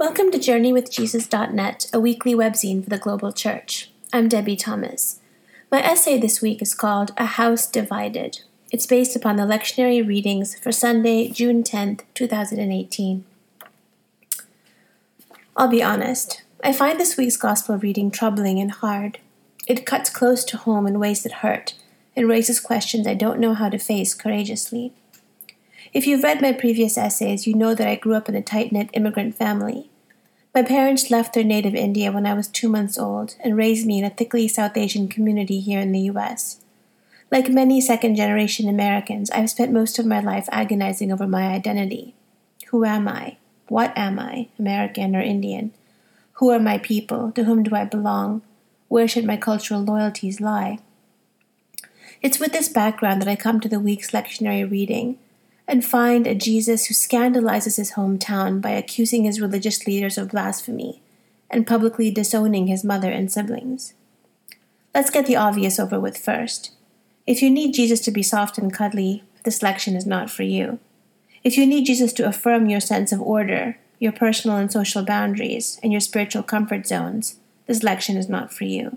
Welcome to JourneyWithJesus.net, a weekly webzine for the global church. I'm Debbie Thomas. My essay this week is called A House Divided. It's based upon the lectionary readings for Sunday, June 10th, 2018. I'll be honest, I find this week's gospel reading troubling and hard. It cuts close to home in ways that hurt and raises questions I don't know how to face courageously. If you've read my previous essays, you know that I grew up in a tight knit immigrant family. My parents left their native India when I was two months old and raised me in a thickly South Asian community here in the US. Like many second generation Americans, I've spent most of my life agonizing over my identity. Who am I? What am I, American or Indian? Who are my people? To whom do I belong? Where should my cultural loyalties lie? It's with this background that I come to the week's lectionary reading and find a Jesus who scandalizes his hometown by accusing his religious leaders of blasphemy and publicly disowning his mother and siblings. Let's get the obvious over with first. If you need Jesus to be soft and cuddly, this lection is not for you. If you need Jesus to affirm your sense of order, your personal and social boundaries, and your spiritual comfort zones, this lection is not for you.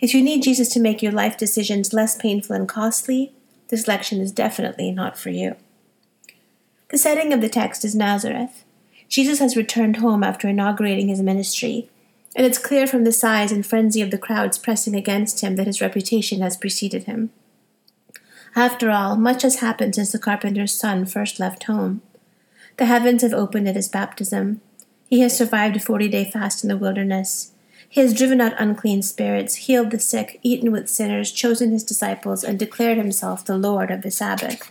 If you need Jesus to make your life decisions less painful and costly, this lection is definitely not for you. The setting of the text is Nazareth. Jesus has returned home after inaugurating his ministry, and it's clear from the size and frenzy of the crowds pressing against him that his reputation has preceded him. After all, much has happened since the carpenter's son first left home. The heavens have opened at his baptism. He has survived a forty day fast in the wilderness. He has driven out unclean spirits, healed the sick, eaten with sinners, chosen his disciples, and declared himself the Lord of the Sabbath.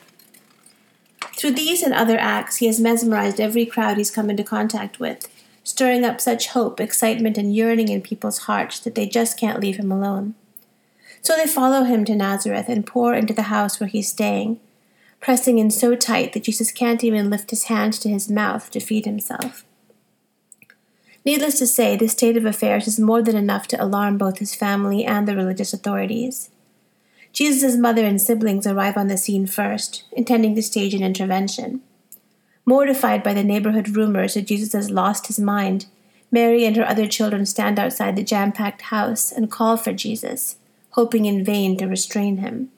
Through these and other acts, he has mesmerized every crowd he's come into contact with, stirring up such hope, excitement, and yearning in people's hearts that they just can't leave him alone. So they follow him to Nazareth and pour into the house where he's staying, pressing in so tight that Jesus can't even lift his hand to his mouth to feed himself. Needless to say, this state of affairs is more than enough to alarm both his family and the religious authorities. Jesus' mother and siblings arrive on the scene first, intending to stage an intervention. Mortified by the neighborhood rumors that Jesus has lost his mind, Mary and her other children stand outside the jam packed house and call for Jesus, hoping in vain to restrain him.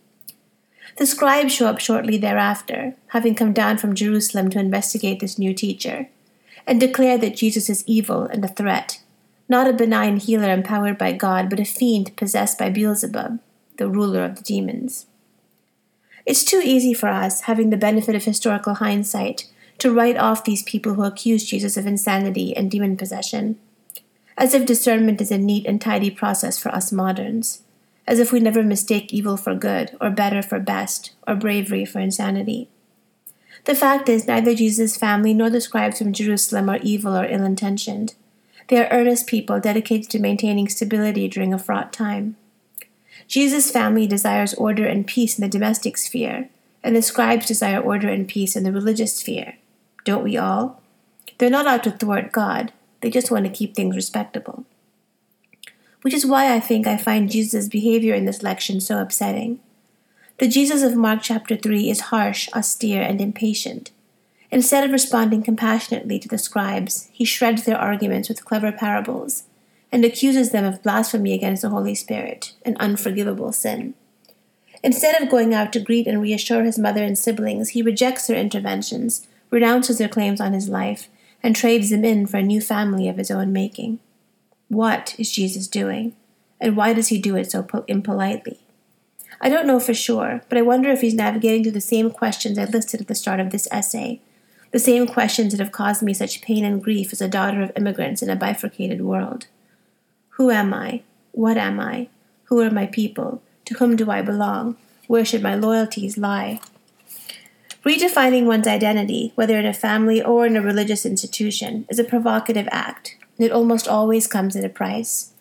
The scribes show up shortly thereafter, having come down from Jerusalem to investigate this new teacher, and declare that Jesus is evil and a threat, not a benign healer empowered by God, but a fiend possessed by Beelzebub the ruler of the demons. It's too easy for us, having the benefit of historical hindsight, to write off these people who accuse Jesus of insanity and demon possession, as if discernment is a neat and tidy process for us moderns, as if we never mistake evil for good, or better for best, or bravery for insanity. The fact is, neither Jesus' family nor the scribes from Jerusalem are evil or ill intentioned. They are earnest people dedicated to maintaining stability during a fraught time. Jesus' family desires order and peace in the domestic sphere, and the scribes desire order and peace in the religious sphere. Don't we all? They're not out to thwart God, they just want to keep things respectable. Which is why I think I find Jesus' behavior in this lection so upsetting. The Jesus of Mark chapter 3 is harsh, austere, and impatient. Instead of responding compassionately to the scribes, he shreds their arguments with clever parables and accuses them of blasphemy against the Holy Spirit, an unforgivable sin. Instead of going out to greet and reassure his mother and siblings, he rejects their interventions, renounces their claims on his life, and trades them in for a new family of his own making. What is Jesus doing? And why does he do it so impolitely? I don't know for sure, but I wonder if he's navigating through the same questions I listed at the start of this essay, the same questions that have caused me such pain and grief as a daughter of immigrants in a bifurcated world. Who am I? What am I? Who are my people? To whom do I belong? Where should my loyalties lie? Redefining one's identity, whether in a family or in a religious institution, is a provocative act, and it almost always comes at a price.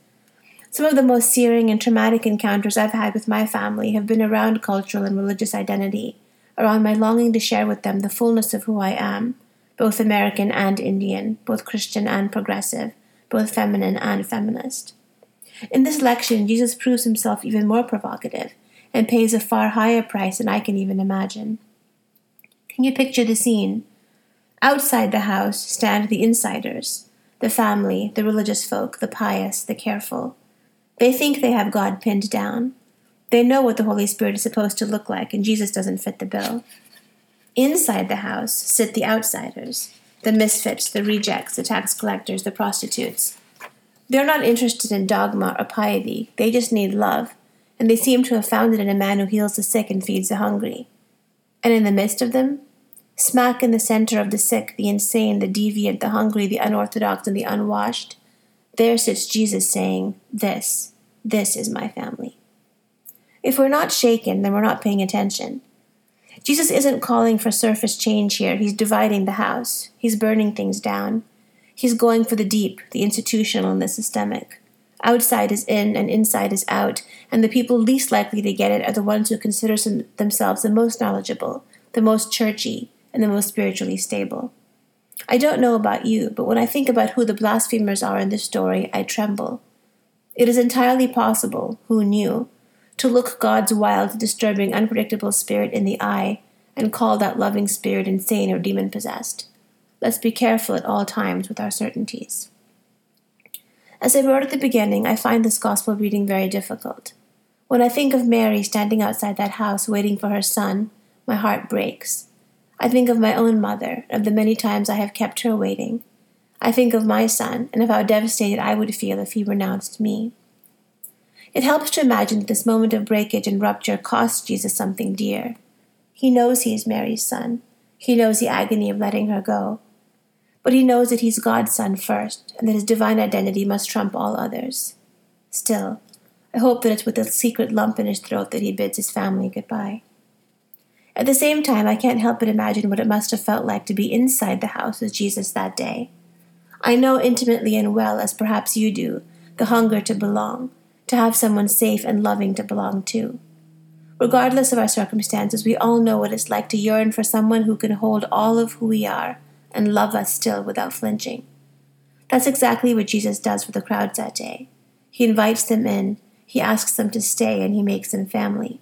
Some of the most searing and traumatic encounters I've had with my family have been around cultural and religious identity, around my longing to share with them the fullness of who I am, both American and Indian, both Christian and progressive, both feminine and feminist. In this lection, Jesus proves himself even more provocative and pays a far higher price than I can even imagine. Can you picture the scene? Outside the house stand the insiders, the family, the religious folk, the pious, the careful. They think they have God pinned down. They know what the Holy Spirit is supposed to look like, and Jesus doesn't fit the bill. Inside the house sit the outsiders, the misfits, the rejects, the tax collectors, the prostitutes. They're not interested in dogma or piety, they just need love, and they seem to have found it in a man who heals the sick and feeds the hungry. And in the midst of them, smack in the center of the sick, the insane, the deviant, the hungry, the unorthodox, and the unwashed, there sits Jesus saying, This, this is my family. If we're not shaken, then we're not paying attention. Jesus isn't calling for surface change here. He's dividing the house. He's burning things down. He's going for the deep, the institutional, and the systemic. Outside is in and inside is out, and the people least likely to get it are the ones who consider themselves the most knowledgeable, the most churchy, and the most spiritually stable. I don't know about you, but when I think about who the blasphemers are in this story, I tremble. It is entirely possible, who knew, to look God's wild, disturbing, unpredictable spirit in the eye and call that loving spirit insane or demon possessed. Let's be careful at all times with our certainties. As I wrote at the beginning, I find this gospel reading very difficult. When I think of Mary standing outside that house waiting for her son, my heart breaks. I think of my own mother, of the many times I have kept her waiting. I think of my son, and of how devastated I would feel if he renounced me. It helps to imagine that this moment of breakage and rupture cost Jesus something dear. He knows he is Mary's son. He knows the agony of letting her go. But he knows that he's God's son first, and that his divine identity must trump all others. Still, I hope that it's with a secret lump in his throat that he bids his family goodbye. At the same time, I can't help but imagine what it must have felt like to be inside the house with Jesus that day. I know intimately and well, as perhaps you do, the hunger to belong, to have someone safe and loving to belong to. Regardless of our circumstances, we all know what it's like to yearn for someone who can hold all of who we are and love us still without flinching. That's exactly what Jesus does for the crowds that day. He invites them in, he asks them to stay, and he makes them family.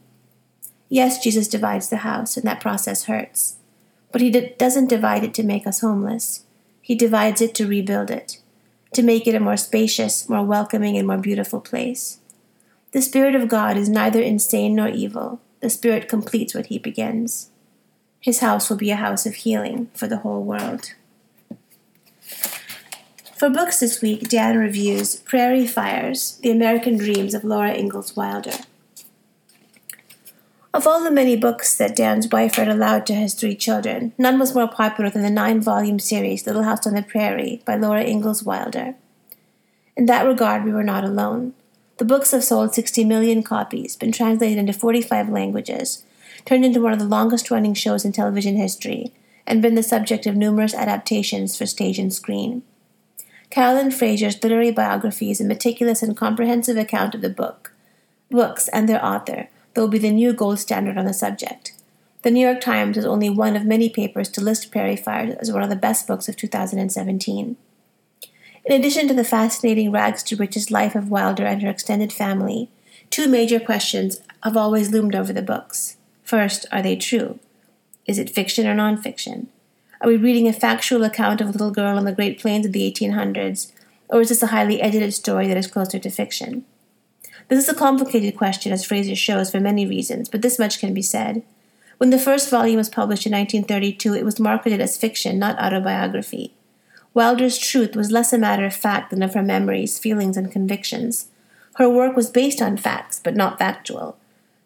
Yes, Jesus divides the house, and that process hurts. But he doesn't divide it to make us homeless. He divides it to rebuild it, to make it a more spacious, more welcoming, and more beautiful place. The Spirit of God is neither insane nor evil. The Spirit completes what He begins. His house will be a house of healing for the whole world. For books this week, Dan reviews Prairie Fires The American Dreams of Laura Ingalls Wilder. Of all the many books that Dan's wife read aloud to his three children, none was more popular than the nine volume series Little House on the Prairie by Laura Ingalls Wilder. In that regard, we were not alone. The books have sold 60 million copies, been translated into 45 languages, turned into one of the longest running shows in television history, and been the subject of numerous adaptations for stage and screen. Caroline Fraser's literary biography is a meticulous and comprehensive account of the book, books, and their author, that will be the new gold standard on the subject. The New York Times is only one of many papers to list Prairie Fires as one of the best books of 2017. In addition to the fascinating rags to riches life of Wilder and her extended family, two major questions have always loomed over the books. First, are they true? Is it fiction or nonfiction? Are we reading a factual account of a little girl on the Great Plains of the 1800s, or is this a highly edited story that is closer to fiction? This is a complicated question, as Fraser shows, for many reasons, but this much can be said. When the first volume was published in 1932, it was marketed as fiction, not autobiography. Wilder's truth was less a matter of fact than of her memories, feelings, and convictions. Her work was based on facts, but not factual.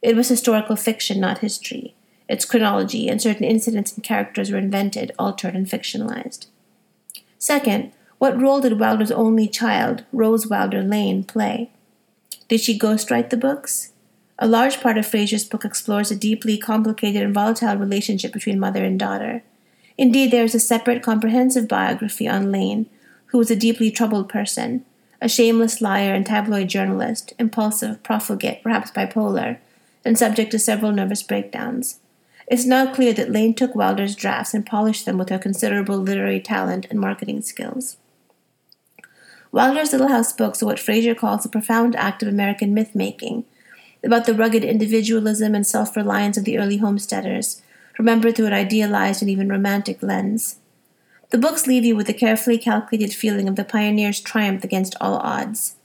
It was historical fiction, not history. Its chronology and certain incidents and characters were invented, altered, and fictionalized. Second, what role did Wilder's only child, Rose Wilder Lane, play? Did she ghostwrite the books? A large part of Fraser's book explores a deeply complicated and volatile relationship between mother and daughter. Indeed, there is a separate comprehensive biography on Lane, who was a deeply troubled person, a shameless liar and tabloid journalist, impulsive, profligate, perhaps bipolar, and subject to several nervous breakdowns. It's now clear that Lane took Wilder's drafts and polished them with her considerable literary talent and marketing skills. Wilder's Little House books are what Fraser calls a profound act of American myth making, about the rugged individualism and self reliance of the early homesteaders, remembered through an idealized and even romantic lens. The books leave you with a carefully calculated feeling of the pioneer's triumph against all odds.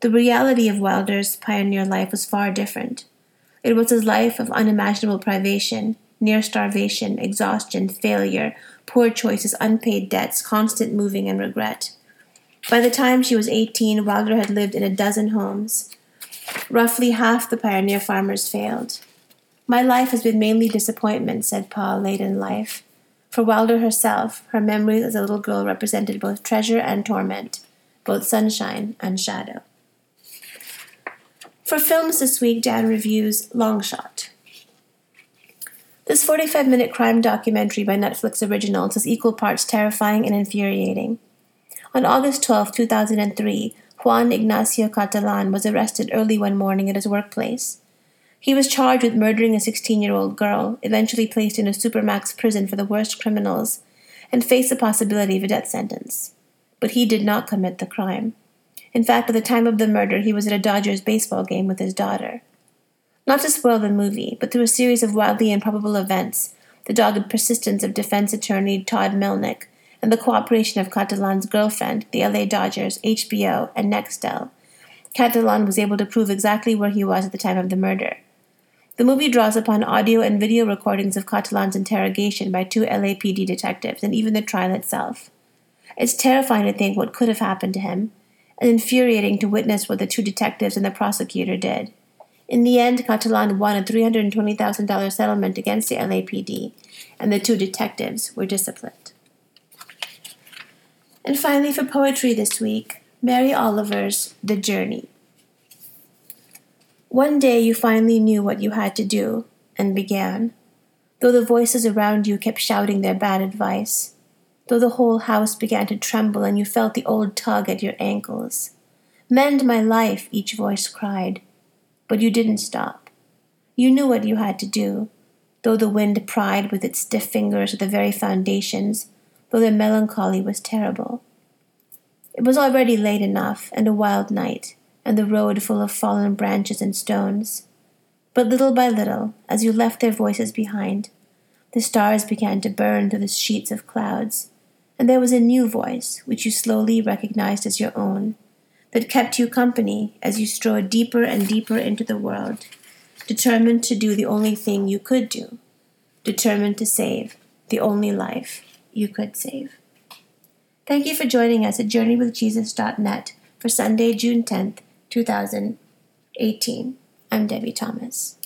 The reality of Wilder's pioneer life was far different. It was his life of unimaginable privation, near starvation, exhaustion, failure, poor choices, unpaid debts, constant moving, and regret. By the time she was 18, Wilder had lived in a dozen homes. Roughly half the pioneer farmers failed. My life has been mainly disappointment, said Pa late in life. For Wilder herself, her memories as a little girl represented both treasure and torment, both sunshine and shadow. For films this week, Dan reviews Long Shot. This 45 minute crime documentary by Netflix Originals is equal parts terrifying and infuriating. On August 12, 2003, Juan Ignacio Catalan was arrested early one morning at his workplace. He was charged with murdering a 16 year old girl, eventually placed in a supermax prison for the worst criminals, and faced the possibility of a death sentence. But he did not commit the crime. In fact, at the time of the murder, he was at a Dodgers baseball game with his daughter. Not to spoil the movie, but through a series of wildly improbable events, the dogged persistence of defense attorney Todd Melnik, and the cooperation of Catalan's girlfriend, the LA Dodgers, HBO, and Nextel, Catalan was able to prove exactly where he was at the time of the murder. The movie draws upon audio and video recordings of Catalan's interrogation by two LAPD detectives and even the trial itself. It's terrifying to think what could have happened to him, and infuriating to witness what the two detectives and the prosecutor did. In the end, Catalan won a $320,000 settlement against the LAPD, and the two detectives were disciplined. And finally, for poetry this week, Mary Oliver's The Journey. One day you finally knew what you had to do, and began, though the voices around you kept shouting their bad advice though the whole house began to tremble and you felt the old tug at your ankles. Mend my life, each voice cried. But you didn't stop. You knew what you had to do, though the wind pried with its stiff fingers at the very foundations, though their melancholy was terrible. It was already late enough, and a wild night, and the road full of fallen branches and stones. But little by little, as you left their voices behind, the stars began to burn through the sheets of clouds, and there was a new voice, which you slowly recognized as your own, that kept you company as you strode deeper and deeper into the world, determined to do the only thing you could do, determined to save the only life you could save. Thank you for joining us at JourneyWithJesus.net for Sunday, June 10th, 2018. I'm Debbie Thomas.